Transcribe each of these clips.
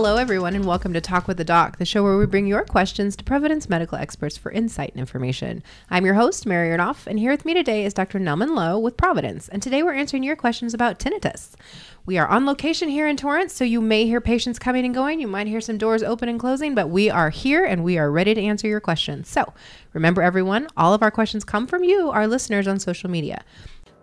Hello, everyone, and welcome to Talk with the Doc, the show where we bring your questions to Providence medical experts for insight and information. I'm your host, Mary Ernoff, and here with me today is Dr. Nelman Lowe with Providence, and today we're answering your questions about tinnitus. We are on location here in Torrance, so you may hear patients coming and going. You might hear some doors open and closing, but we are here and we are ready to answer your questions. So remember, everyone, all of our questions come from you, our listeners, on social media.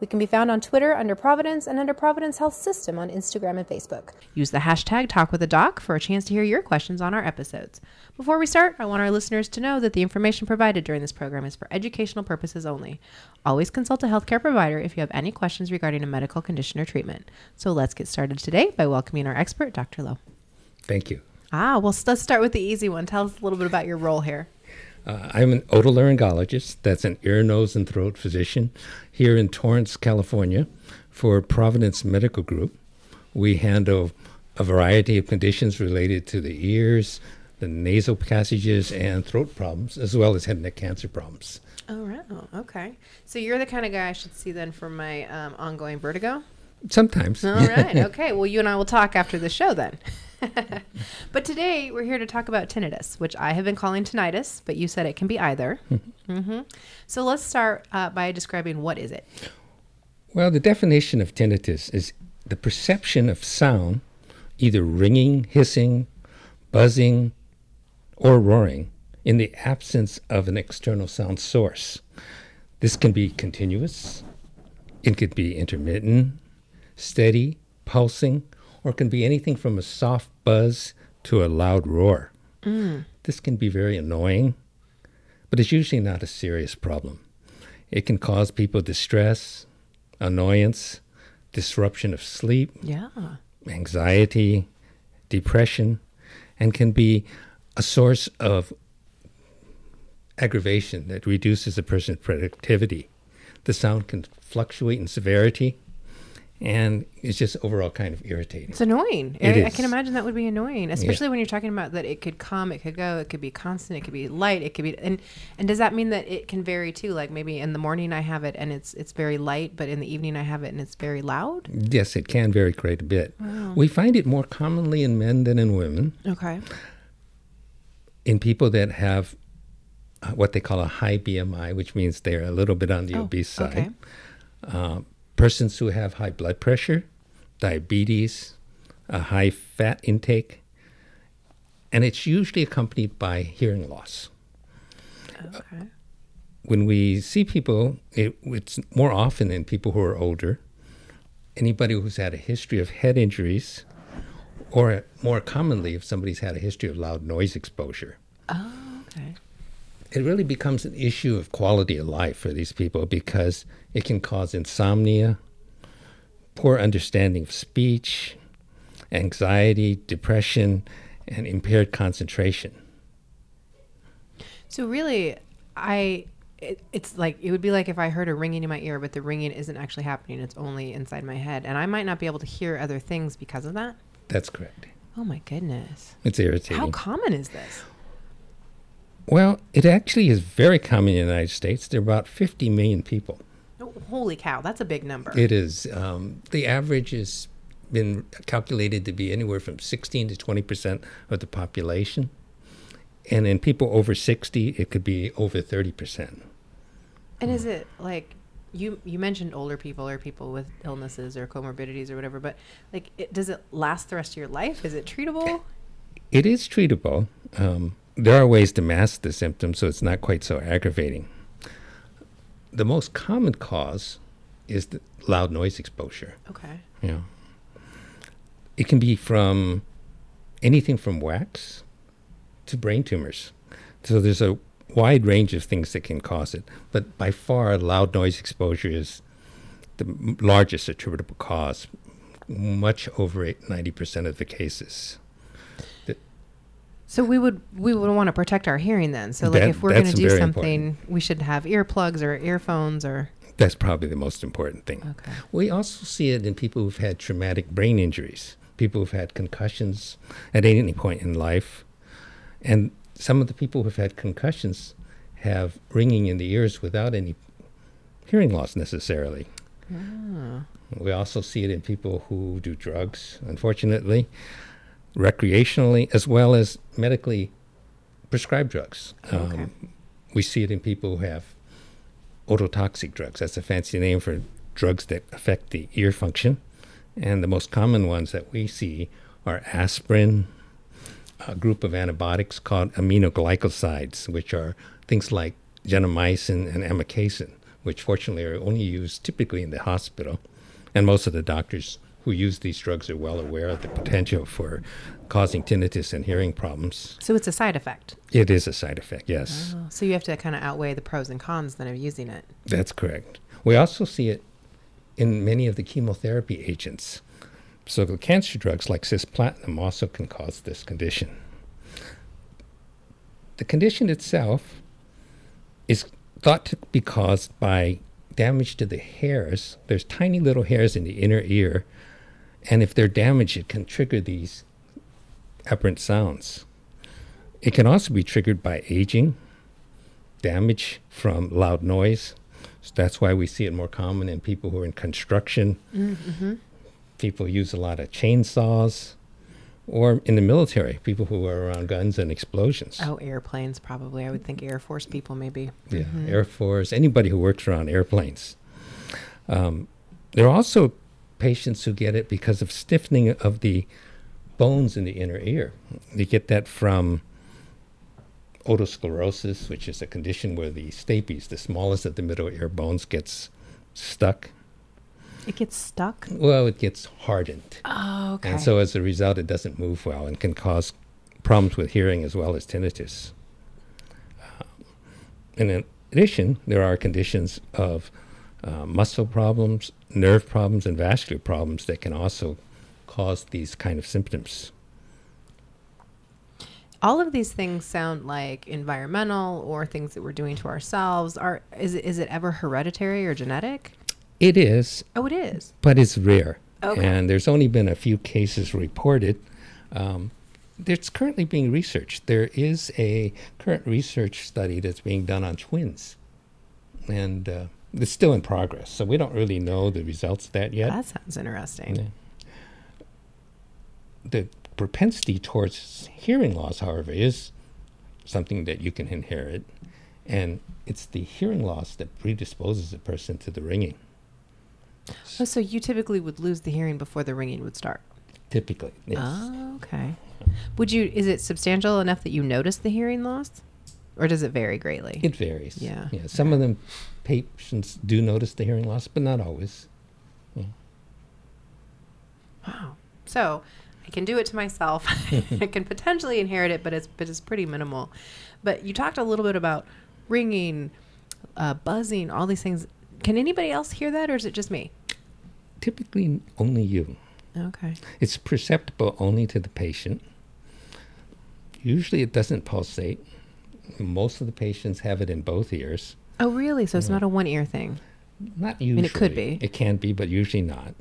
We can be found on Twitter under Providence and under Providence Health System on Instagram and Facebook. Use the hashtag TalkWithTheDoc for a chance to hear your questions on our episodes. Before we start, I want our listeners to know that the information provided during this program is for educational purposes only. Always consult a healthcare provider if you have any questions regarding a medical condition or treatment. So let's get started today by welcoming our expert, Dr. Lowe. Thank you. Ah, well, let's start with the easy one. Tell us a little bit about your role here. Uh, I'm an otolaryngologist, that's an ear, nose, and throat physician here in Torrance, California for Providence Medical Group. We handle a variety of conditions related to the ears, the nasal passages, and throat problems, as well as head and neck cancer problems. Oh, right. Okay. So you're the kind of guy I should see then for my um, ongoing vertigo? Sometimes. All right. Okay. Well, you and I will talk after the show then. but today we're here to talk about tinnitus, which I have been calling tinnitus, but you said it can be either. mm-hmm. So let's start uh, by describing what is it. Well, the definition of tinnitus is the perception of sound, either ringing, hissing, buzzing, or roaring, in the absence of an external sound source. This can be continuous, it could be intermittent, steady, pulsing, or can be anything from a soft buzz to a loud roar. Mm. This can be very annoying, but it's usually not a serious problem. It can cause people distress, annoyance, disruption of sleep, yeah. anxiety, depression, and can be a source of aggravation that reduces a person's productivity. The sound can fluctuate in severity and it's just overall kind of irritating. It's annoying. It I, I can imagine that would be annoying, especially yeah. when you're talking about that it could come, it could go, it could be constant, it could be light, it could be and and does that mean that it can vary too? Like maybe in the morning I have it and it's it's very light, but in the evening I have it and it's very loud? Yes, it can vary quite a bit. Wow. We find it more commonly in men than in women. Okay. In people that have uh, what they call a high BMI, which means they're a little bit on the oh, obese side. Okay. Uh, persons who have high blood pressure, diabetes, a high fat intake, and it's usually accompanied by hearing loss. Okay. When we see people, it, it's more often in people who are older, anybody who's had a history of head injuries, or more commonly, if somebody's had a history of loud noise exposure. Oh, okay. It really becomes an issue of quality of life for these people because it can cause insomnia, poor understanding of speech, anxiety, depression, and impaired concentration. So really, I it, it's like it would be like if I heard a ringing in my ear, but the ringing isn't actually happening; it's only inside my head, and I might not be able to hear other things because of that. That's correct. Oh my goodness! It's irritating. How common is this? Well, it actually is very common in the United States. There are about 50 million people. Oh, holy cow, that's a big number. It is. Um, the average has been calculated to be anywhere from 16 to 20 percent of the population, and in people over 60, it could be over 30 percent. And is it like you you mentioned older people or people with illnesses or comorbidities or whatever, but like, it, does it last the rest of your life? Is it treatable? It is treatable. Um, there are ways to mask the symptoms so it's not quite so aggravating the most common cause is the loud noise exposure. Okay. Yeah. It can be from anything from wax to brain tumors. So there's a wide range of things that can cause it, but by far, loud noise exposure is the largest attributable cause, much over 90% of the cases. So we would we would want to protect our hearing then. So like That- if we're going to do something, important. we should have earplugs or earphones or That's probably the most important thing. okay. We also see it in people who've had traumatic brain injuries, people who've had concussions at any point in life. And some of the people who've had concussions have ringing in the ears without any hearing loss necessarily. Ah. We also see it in people who do drugs, unfortunately. Recreationally as well as medically prescribed drugs. Okay. Um, we see it in people who have ototoxic drugs. That's a fancy name for drugs that affect the ear function. And the most common ones that we see are aspirin, a group of antibiotics called aminoglycosides, which are things like gentamicin and amikacin, which fortunately are only used typically in the hospital. And most of the doctors who use these drugs are well aware of the potential for causing tinnitus and hearing problems. So it's a side effect. It is a side effect, yes. Oh, so you have to kind of outweigh the pros and cons then of using it. That's correct. We also see it in many of the chemotherapy agents. So the cancer drugs like cisplatin also can cause this condition. The condition itself is thought to be caused by damage to the hairs. There's tiny little hairs in the inner ear, and if they're damaged, it can trigger these aberrant sounds. It can also be triggered by aging, damage from loud noise. So that's why we see it more common in people who are in construction. Mm-hmm. People use a lot of chainsaws, or in the military, people who are around guns and explosions. Oh, airplanes probably. I would think Air Force people maybe. Yeah, Mhm. Air Force, anybody who works around airplanes. Um, there are also patients who get it because of stiffening of the bones in the inner ear. They get that from otosclerosis, which is a condition where the stapes, the smallest of the middle ear bones, gets stuck. It gets stuck. Well, it gets hardened. Oh, okay. And so as a result, it doesn't move well and can cause problems with hearing as well as tinnitus. Um, and in addition, there are conditions of uh, muscle problems, nerve problems, and vascular problems that can also cause these kind of symptoms. all of these things sound like environmental or things that we're doing to ourselves. Are is it is it ever hereditary or genetic? It is, Oh, it is. but it's rare. Okay. And there's only been a few cases reported. Um, it's currently being researched. There is a current research study that's being done on twins. And uh, it's still in progress. So we don't really know the results of that yet. That sounds interesting. Yeah. The propensity towards hearing loss, however, is something that you can inherit. And it's the hearing loss that predisposes a person to the ringing, Oh, so you typically would lose the hearing before the ringing would start. typically. Yes. Oh, okay. Would you? Is it substantial enough that you notice the hearing loss, or does it vary greatly? It varies. Yeah. Yeah. Some of them patients do notice the hearing loss, but not always. Wow. So I can do it to myself. I can potentially inherit it, but it's but it's pretty minimal. But you talked a little bit about ringing, uh, buzzing, all these things. Can anybody else hear that, or is it just me? Typically, only you. Okay. It's perceptible only to the patient. Usually, it doesn't pulsate. Most of the patients have it in both ears. Oh, really? So it's not a one ear thing. Not usually. mean, it could be. It can be, but usually not.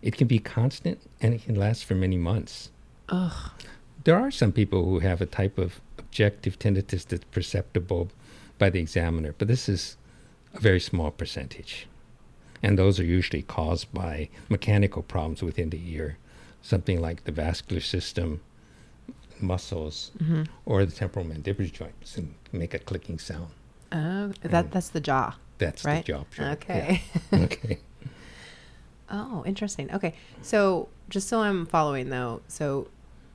It can be constant and it can last for many months. Ugh. There are some people who have a type of objective tinnitus that's perceptible by the examiner, but this is a very small percentage. And those are usually caused by mechanical problems within the ear, something like the vascular system, muscles, hmm or the temporomandibular joints and make a clicking sound. Oh, that Mm. that's the jaw, That's right? the jaw. sure. Yeah. Okay. okay. Oh, interesting. Okay. So, just so I'm following though, so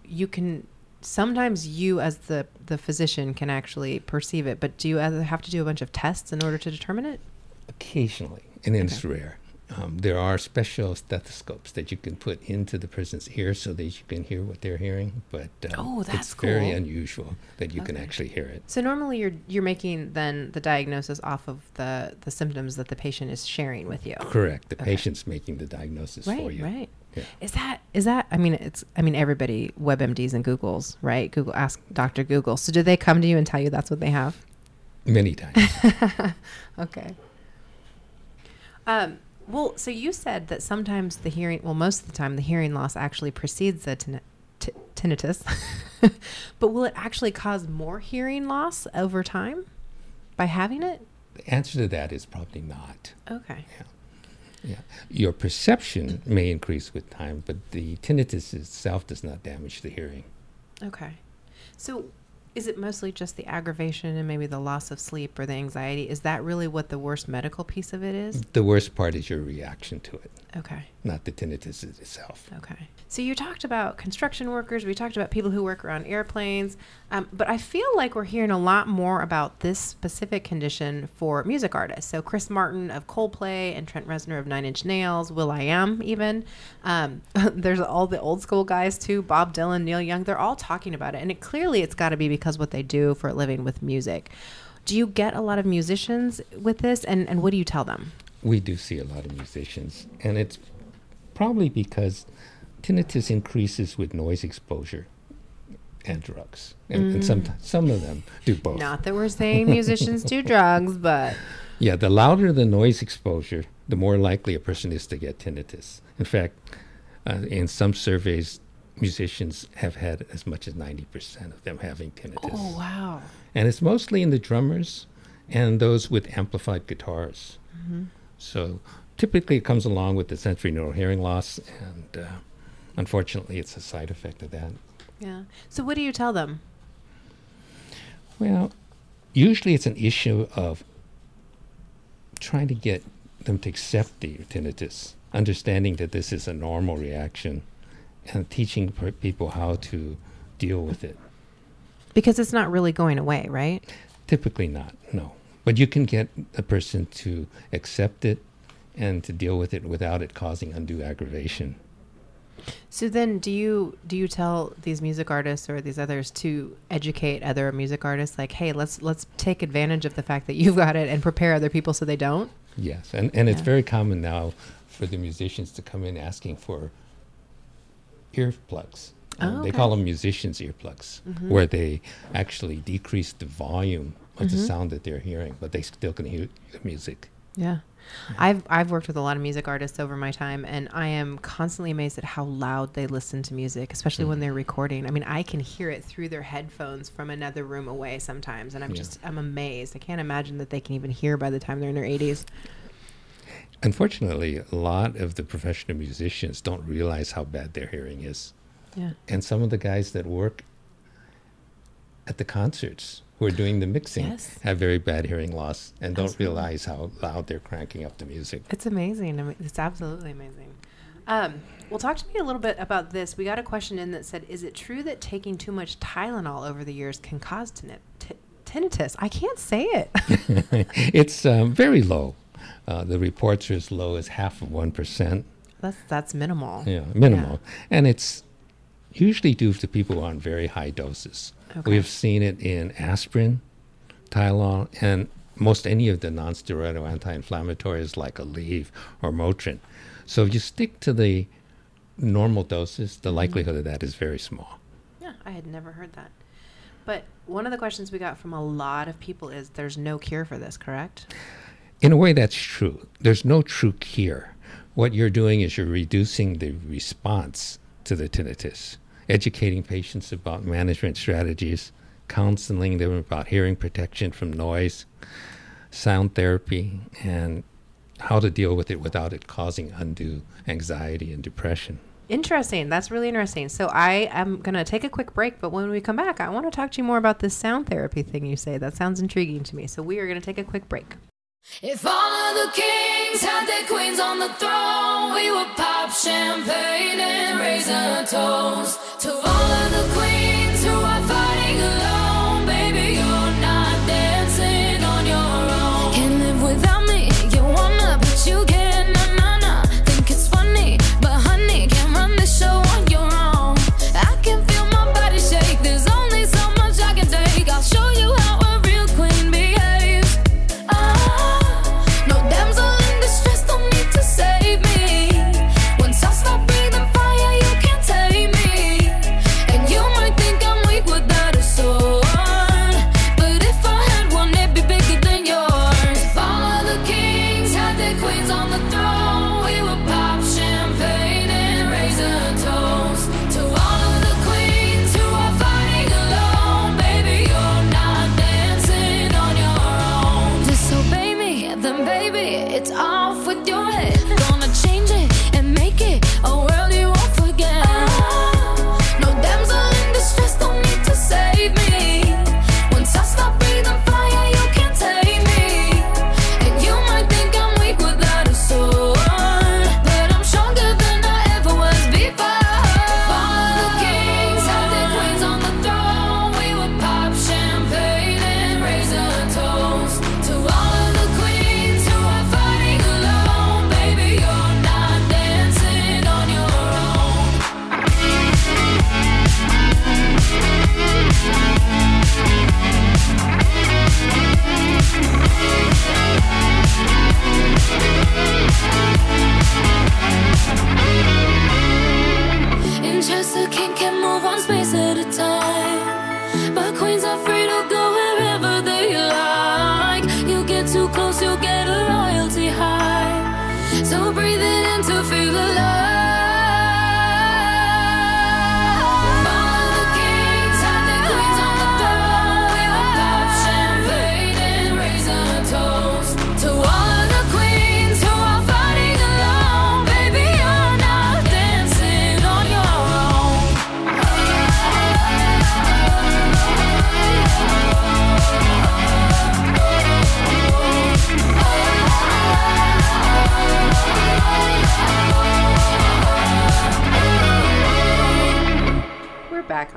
you can sometimes you as the the physician can actually perceive it, but do you have to do a bunch of tests in order to determine it? Occasionally, and it's rare. Um, there are special stethoscopes that you can put into the person's ear so that you can hear what they're hearing, but um, Oh, that's it's very unusual that you can actually hear it. So normally you're you're making then the diagnosis off of the the symptoms that the patient is sharing with you. Correct. The Okay. patient's making the diagnosis for Right, you. right. Yeah. Is that is that I mean it's I mean everybody WebMDs and Googles, right? Google ask Dr. Google. So do they come to you and tell you that's what they have? Many times. okay. Um, well, so you said that sometimes the hearing, well, most of the time, the hearing loss actually precedes the tin- t- tinnitus. but will it actually cause more hearing loss over time by having it? the answer to that is probably not. Okay. Yeah. Your perception may increase with time, but the tinnitus itself does not damage the hearing. Okay. So is it mostly just the aggravation and maybe the loss of sleep or the anxiety? Is that really what the worst medical piece of it is? The worst part is your reaction to it, Okay. not the tinnitus itself. Okay. So you talked about construction workers. We talked about people who work around airplanes. Um, but I feel like we're hearing a lot more about this specific condition for music artists. So Chris Martin of Coldplay and Trent Reznor of Nine Inch Nails, Will I Am even. Um, there's all the old school guys too. Bob Dylan, Neil Young. They're all talking about it, and it clearly it's got to be because what they do for a living with music. Do you get a lot of musicians with this, and, and what do you tell them? We do see a lot of musicians, and it's probably because tinnitus increases with noise exposure and drugs, and, and some some of them do both. Not that we're saying musicians do drugs, but Yeah, the louder the noise exposure, the more likely a person is to get tinnitus. In fact, uh, in some surveys, musicians have had as much as 90% of them having tinnitus. oh wow. And it's mostly in the drummers and those with amplified guitars. So typically it comes along with the sensorineural hearing loss, and uh, unfortunately, it's a side effect of that. Yeah. So what do you tell them? Well, usually it's an issue of trying to get them to accept the tinnitus, understanding that this is a normal reaction, and teaching people how to deal with it. Because it's not really going away, right? Typically, not, no. But you can get a person to accept it and to deal with it without it causing undue aggravation. So then do you do you tell these music artists or these others to educate other music artists like, "Hey, let's let's take advantage of the fact that you've got it and prepare other people so they don't?" Yes, and, and it's very common now for the musicians to come in asking for earplugs. Oh, Uh, They. Mm-hmm. call them musicians' earplugs, where they actually decrease the volume of the sound that they're hearing, but they still can hear the music. Yeah. I've I've worked with a lot of music artists over my time and I am constantly amazed at how loud they listen to music, especially when they're recording. I mean, I can hear it through their headphones from another room away sometimes and I'm Yeah. just I'm amazed. I can't imagine that they can even hear by the time they're in their 80s. Unfortunately, a lot of the professional musicians don't realize how bad their hearing is. Yeah. And some of the guys that work at the concerts who are doing the mixing Yes. have very bad hearing loss and don't Absolutely. realize how loud they're cranking up the music. It's amazing. I mean, it's absolutely amazing. Um, well, talk to me a little bit about this. We got a question in that said, "Is it true that taking too much Tylenol over the years can cause tinni- tinnitus?" I can't say it. it's um, very low. Uh, the reports are as low as half of 1%, that's that's minimal. yeah, minimal. And it's usually due to people on very high doses. Okay. We've seen it in aspirin, Tylenol, and most any of the non-steroidal anti-inflammatories like Aleve or Motrin. So if you stick to the normal doses, the likelihood of that is very small. Yeah, I had never heard that. But one of the questions we got from a lot of people is, "There's no cure for this, correct?" In a way, that's true. There's no true cure. What you're doing is you're reducing the response to the tinnitus, educating patients about management strategies, counseling them about hearing protection from noise, sound therapy, and how to deal with it without it causing undue anxiety and depression. Interesting. That's really interesting. So I am going to take a quick break, but when we come back, I want to talk to you more about this sound therapy thing you say. That sounds intriguing to me. So we are going to take a quick break. If all of the kings had their queens on the throne, we would pop champagne and raise a toast to all of the queens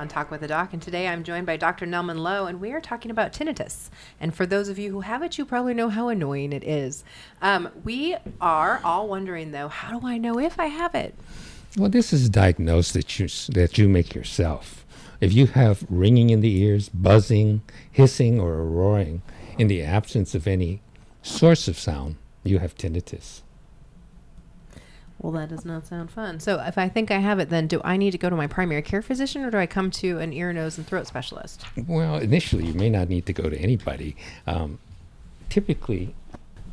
Talk with the Doc, and today I'm joined by Dr. Nelman Lowe, and we are talking about tinnitus. And for those of you who have it, you probably know how annoying it is. Um, we are all wondering, though, how do I know if I have it? Well, this is a diagnosis that you, that you make yourself. If you have ringing in the ears, buzzing, hissing, or roaring in the absence of any source of sound, you have tinnitus. Well, that does not sound fun. So, if I think I have it, then do I need to go to my primary care physician or do I come to an ear, nose, and throat specialist? Well, initially, you may not need to go to anybody. Um, typically,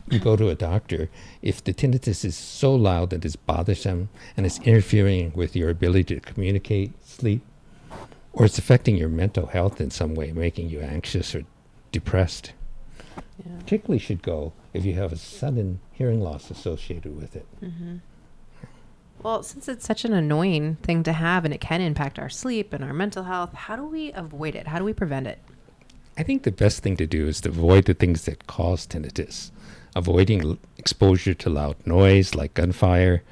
you go to a doctor if the tinnitus is so loud that it's bothersome and it's interfering with your ability to communicate, sleep, or it's affecting your mental health in some way, making you anxious or depressed. Yeah. Particularly should go if you have a sudden hearing loss associated with it. Well, since it's such an annoying thing to have and it can impact our sleep and our mental health, how do we avoid it? How do we prevent it? I think the best thing to do is to avoid the things that cause tinnitus. Avoiding l- exposure to loud noise like gunfire,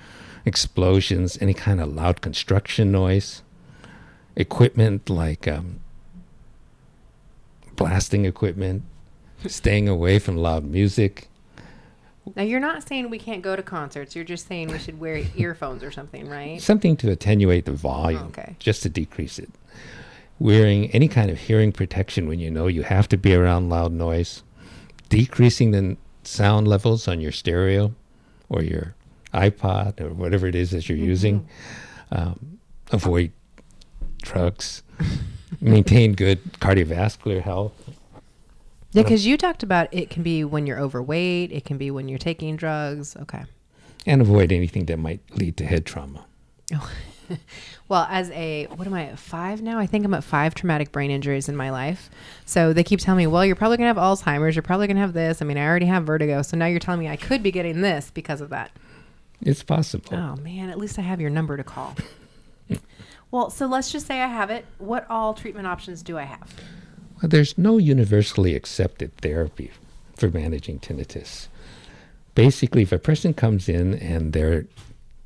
explosions, any kind of loud construction noise, equipment like um, blasting equipment, staying away from loud music. Now, you're not saying we can't go to concerts. You're just saying we should wear earphones or something, right? Something to attenuate the volume, Okay. just to decrease it. Wearing any kind of hearing protection when you know you have to be around loud noise. Decreasing the sound levels on your stereo or your iPod or whatever it is that you're using. Um, avoid drugs. Maintain good cardiovascular health. Yeah, because you talked about it can be when you're overweight, it can be when you're taking drugs. Okay. And avoid anything that might lead to head trauma. Oh. Well, as a, what am I, at five now? I think I'm at five traumatic brain injuries in my life. So they keep telling me, well, you're probably going to have Alzheimer's. You're probably going to have this. I mean, I already have vertigo. So now you're telling me I could be getting this because of that. It's possible. Oh, man. At least I have your number to call. well, so let's just say I have it. What all treatment options do I have? Well, there's no universally accepted therapy for managing tinnitus. Basically, if a person comes in and their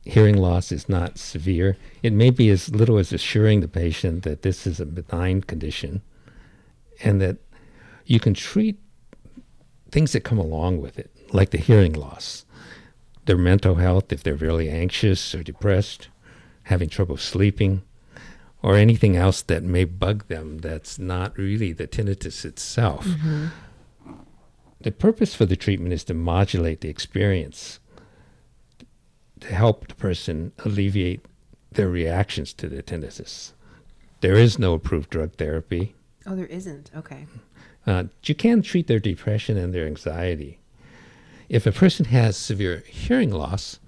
hearing loss is not severe, it may be as little as assuring the patient that this is a benign condition and that you can treat things that come along with it, like the hearing loss, their mental health, if they're really anxious or depressed, having trouble sleeping, or anything else that may bug them that's not really the tinnitus itself. The purpose for the treatment is to modulate the experience, to help the person alleviate their reactions to the tinnitus. There is no approved drug therapy. Oh, there isn't. Okay. Uh, you can treat their depression and their anxiety. If a person has severe hearing loss,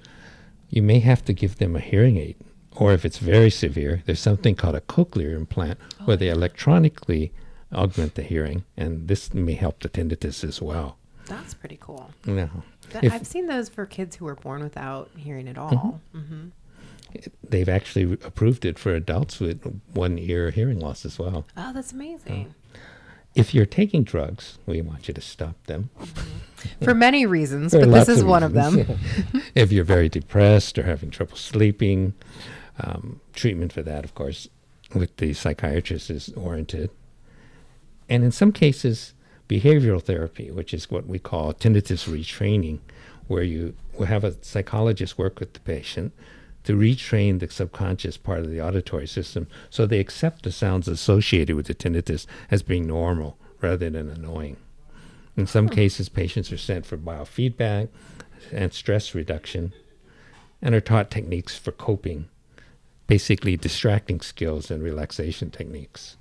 you may have to give them a hearing aid. Or if it's very severe, there's something called a cochlear implant where they electronically augment the hearing, and this may help the tinnitus as well. That's pretty cool. No. If- I've seen those for kids who were born without hearing at all. Mm-hmm. They've actually approved it for adults with one ear hearing loss as well. Oh, that's amazing. If you're taking drugs, we want you to stop them. For many reasons, but this is one of them. reasons. if you're very depressed or having trouble sleeping, um, treatment for that, of course, with the psychiatrist is warranted. And in some cases, behavioral therapy, which is what we call tinnitus retraining, where you will have a psychologist work with the patient to retrain the subconscious part of the auditory system so they accept the sounds associated with the tinnitus as being normal rather than annoying. In some cases, patients are sent for biofeedback and stress reduction and are taught techniques for coping, basically distracting skills and relaxation techniques.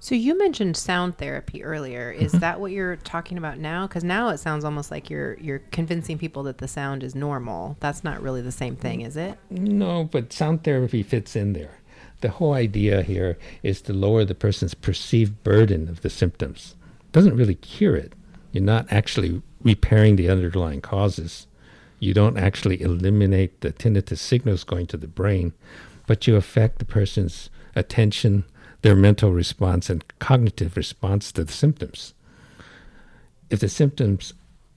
So you mentioned sound therapy earlier. Mm-hmm. Is that what you're talking about now? Because now it sounds almost like you're you're convincing people that the sound is normal. That's not really the same thing, is it? No, but sound therapy fits in there. The whole idea here is to lower the person's perceived burden of the symptoms. It Doesn't really cure it. You're not actually repairing the underlying causes. You don't actually eliminate the tinnitus signals going to the brain, but you affect the person's attention, their mental response, and cognitive response to the symptoms. If the symptoms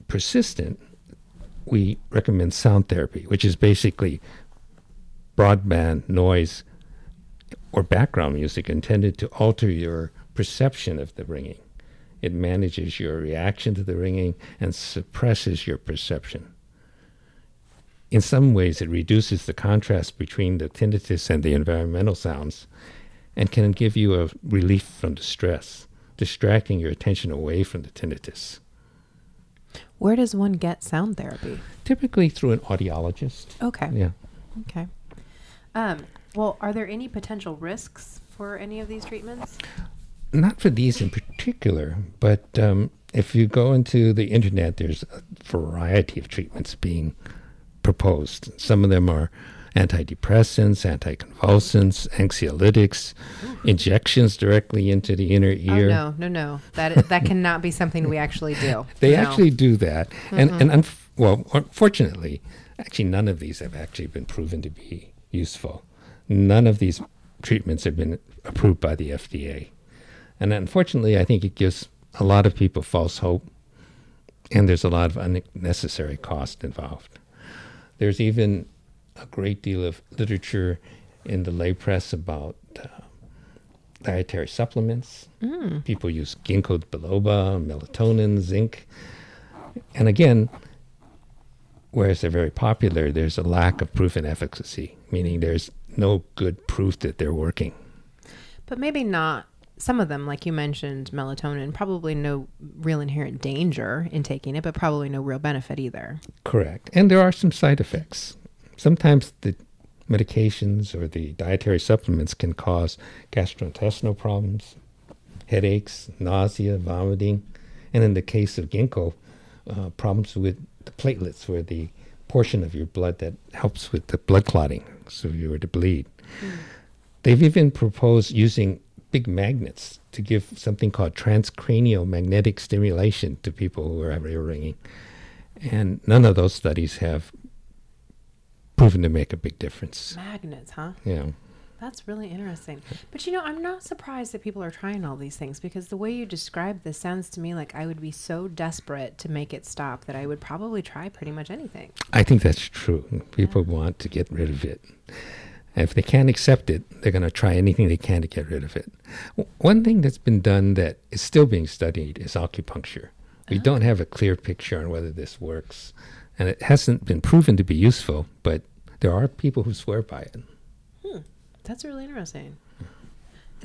persistent, we recommend sound therapy, which is basically broadband noise or background music intended to alter your perception of the ringing. It manages your reaction to the ringing and suppresses your perception. In some ways, it reduces the contrast between the tinnitus and the environmental sounds and can give you a relief from the stress, distracting your attention away from the tinnitus. Where does one get sound therapy? Typically through an audiologist. Okay. Yeah. Okay. Um, well, are there any potential risks for any of these treatments? Not for these in particular, but um, if you go into the internet, there's a variety of treatments being proposed. Some of them are antidepressants, anticonvulsants, anxiolytics, injections directly into the inner oh, ear. Oh no, no, no. That that cannot be something we actually do. They No. actually do that, and and unf- well, unfortunately, actually, none of these have actually been proven to be useful. None of these treatments have been approved by the FDA, and unfortunately, I think it gives a lot of people false hope, and there's a lot of unnecessary cost involved. There's even a great deal of literature in the lay press about uh, dietary supplements. People use ginkgo biloba, melatonin, zinc. And again, whereas they're very popular, there's a lack of proof and efficacy, meaning there's no good proof that they're working. But maybe not. Some of them, like you mentioned, melatonin, probably no real inherent danger in taking it, but probably no real benefit either. Correct. And there are some side effects. Sometimes the medications or the dietary supplements can cause gastrointestinal problems, headaches, nausea, vomiting, and in the case of ginkgo, uh, problems with the platelets, where the portion of your blood that helps with the blood clotting, so if you were to bleed. They've even proposed using big magnets to give something called transcranial magnetic stimulation to people who are having ear ringing. And none of those studies have proven to make a big difference. Magnets, huh? Yeah. That's really interesting. But you know, I'm not surprised that people are trying all these things because the way you describe this sounds to me like I would be so desperate to make it stop that I would probably try pretty much anything. I think that's true. People want to get rid of it. And if they can't accept it, they're going to try anything they can to get rid of it. One thing that's been done that is still being studied is acupuncture. We don't have a clear picture on whether this works, and it hasn't been proven to be useful, but there are people who swear by it. Hmm. That's really interesting.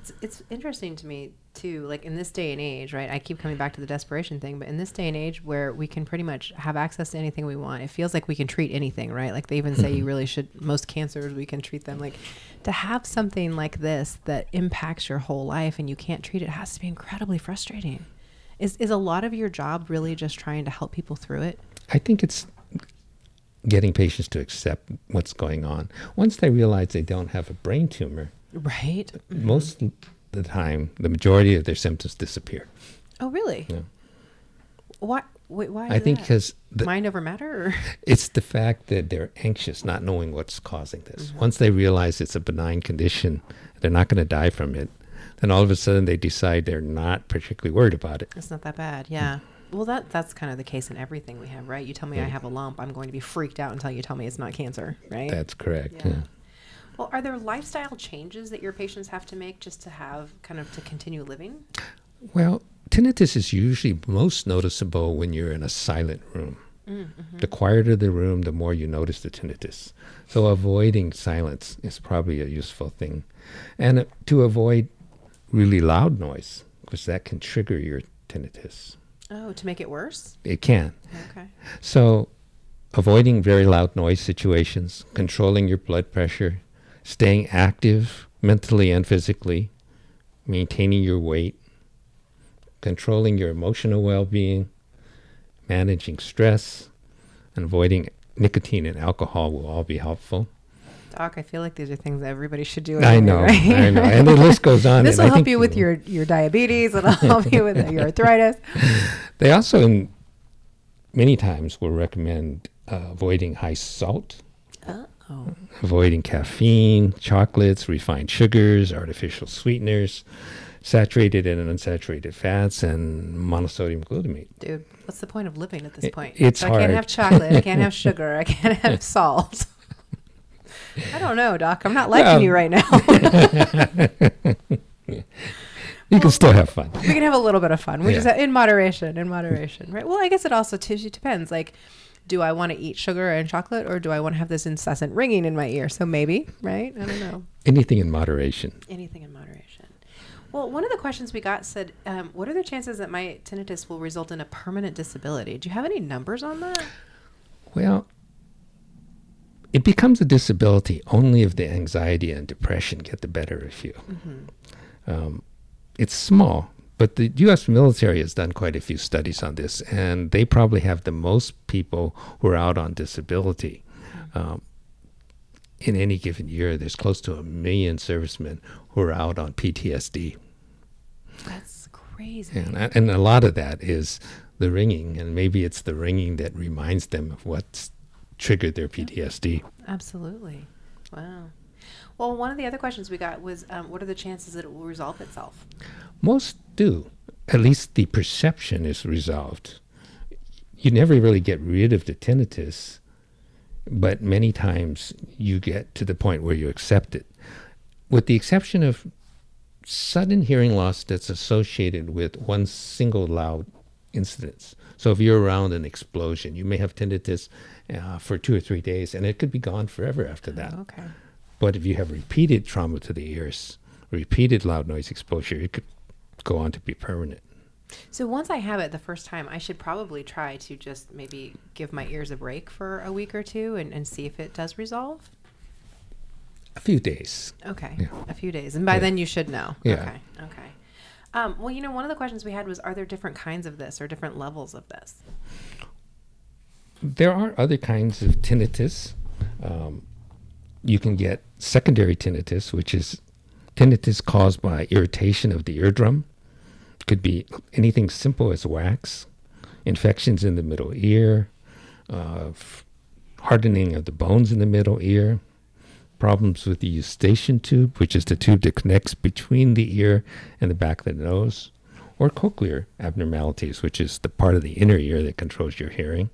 It's it's interesting to me too. Like in this day and age, right? I keep coming back to the desperation thing, but in this day and age where we can pretty much have access to anything we want, it feels like we can treat anything, right? Like they even say you mm-hmm. really should. Most cancers we can treat them. Like to have something like this that impacts your whole life and you can't treat it has to be incredibly frustrating. Is is a lot of your job really just trying to help people through it? I think it's getting patients to accept what's going on. Once they realize they don't have a brain tumor, Right. most of the time, the majority of their symptoms disappear. Oh, really? Yeah. Why? Wait, why? I think because mind over matter. Or? it's the fact that they're anxious, not knowing what's causing this. Mm-hmm. Once they realize it's a benign condition, they're not going to die from it, then all of a sudden they decide they're not particularly worried about it. It's not that bad. Yeah. Mm. Well, that that's kind of the case in everything we have, right? You tell me I have a lump, I'm going to be freaked out until you tell me it's not cancer, right? That's correct. Yeah. yeah. Well, are there lifestyle changes that your patients have to make just to have kind of to continue living? Well, tinnitus is usually most noticeable when you're in a silent room. The quieter the room, the more you notice the tinnitus. So avoiding silence is probably a useful thing. And uh, to avoid really loud noise, because that can trigger your tinnitus. Oh, to make it worse? It can. Okay. So, avoiding very loud noise situations, controlling your blood pressure, staying active mentally and physically, maintaining your weight, controlling your emotional well being, managing stress, and avoiding nicotine and alcohol will all be helpful. Doc, I feel like these are things that everybody should do. I know, right? I know. And the list goes on. this will help you with your, your diabetes. It'll help you with your arthritis. They also, many times, will recommend uh, avoiding high salt. Oh, avoiding caffeine, chocolates, refined sugars, artificial sweeteners, saturated and unsaturated fats, and monosodium glutamate. dude, what's the point of living at this It- point? it's so I can't have chocolate. I can't have sugar. I can't have salt. I don't know, Doc. I'm not liking Well- you right now. You can still have fun. we can have a little bit of fun. We just have, in moderation, in moderation, right? Well, I guess it also t- depends. Like, do I want to eat sugar and chocolate, or do I want to have this incessant ringing in my ear? So maybe, right? I don't know. Anything in moderation. Anything in moderation. Well, one of the questions we got said, um, "What are the chances that my tinnitus will result in a permanent disability?" Do you have any numbers on that? Well, it becomes a disability only if the anxiety and depression get the better of you. Um, it's small, but the U.S. military has done quite a few studies on this, and they probably have the most people who are out on disability. Um, in any given year, there's close to a million servicemen who are out on PTSD. That's crazy. And, and a lot of that is the ringing, and maybe it's the ringing that reminds them of what's triggered their PTSD. Absolutely. Wow. Well, one of the other questions we got was, um, "What are the chances that it will resolve itself?" Most do. At least the perception is resolved. You never really get rid of the tinnitus, but many times you get to the point where you accept it. With the exception of sudden hearing loss that's associated with one single loud incidence. So if you're around an explosion, you may have tinnitus uh, for two or three days, and it could be gone forever after that. Okay. But if you have repeated trauma to the ears, repeated loud noise exposure, it could go on to be permanent. So once I have it the first time, I should probably try to just maybe give my ears a break for a week or two and, and see if it does resolve. A few days. Okay. Yeah. A few days. And by Yeah. then you should know. Yeah. Okay. Okay. Um, well, you know, one of the questions we had was are there different kinds of this or different levels of this? There are other kinds of tinnitus. Um, you can get secondary tinnitus, which is tinnitus caused by irritation of the eardrum. Could be anything simple as wax, infections in the middle ear, uh, hardening of the bones in the middle ear, problems with the eustachian tube, which is the tube that connects between the ear and the back of the nose, or cochlear abnormalities, which is the part of the inner ear that controls your hearing,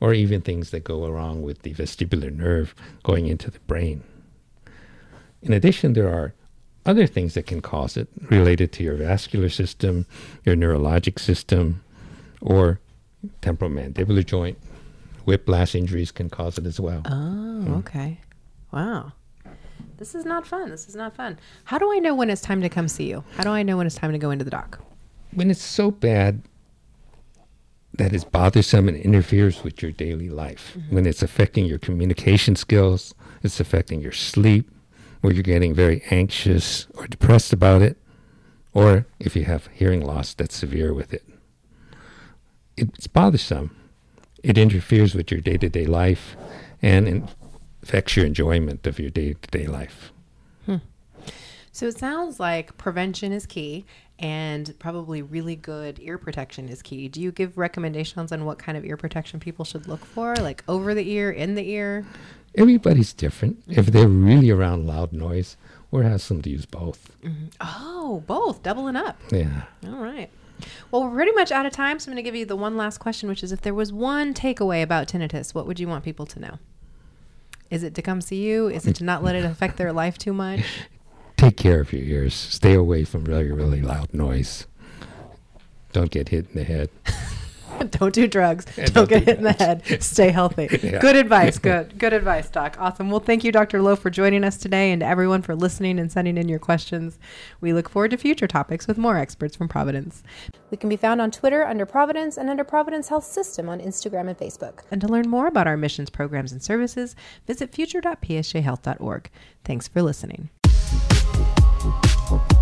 or even things that go wrong with the vestibular nerve going into the brain. In addition, there are other things that can cause it related to your vascular system, your neurologic system, or temporomandibular joint. Whiplash injuries can cause it as well. Oh, hmm. okay. Wow. This is not fun. This is not fun. How do I know when it's time to come see you? How do I know when it's time to go into the doc? when it's so bad that it's bothersome and interferes with your daily life, mm-hmm. when it's affecting your communication skills, it's affecting your sleep, where you're getting very anxious or depressed about it, or if you have hearing loss that's severe with it. It's bothersome. It interferes with your day to day life and affects your enjoyment of your day to day life. Hmm. So it sounds like prevention is key and probably really good ear protection is key. Do you give recommendations on what kind of ear protection people should look for? Like over the ear, in the ear? Everybody's different. If they're really around loud noise, we're asking them to use both. Mm-hmm. Oh, both, doubling up. Yeah. All right. Well, we're pretty much out of time, so I'm going to give you the one last question, which is if there was one takeaway about tinnitus, what would you want people to know? Is it to come see you? Is it to not let it affect their life too much? Take care of your ears. Stay away from really, really loud noise. Don't get hit in the head. don't do drugs. don't, don't get do hit in the head. Stay healthy. Yeah. Good advice. Good. Good advice, Doc. Awesome. Well, thank you, Dr. Lowe, for joining us today and to everyone for listening and sending in your questions. We look forward to future topics with more experts from Providence. We can be found on Twitter under Providence and under Providence Health System on Instagram and Facebook. And to learn more about our missions, programs, and services, visit future.psjhealth.org. Thanks for listening. Thank you.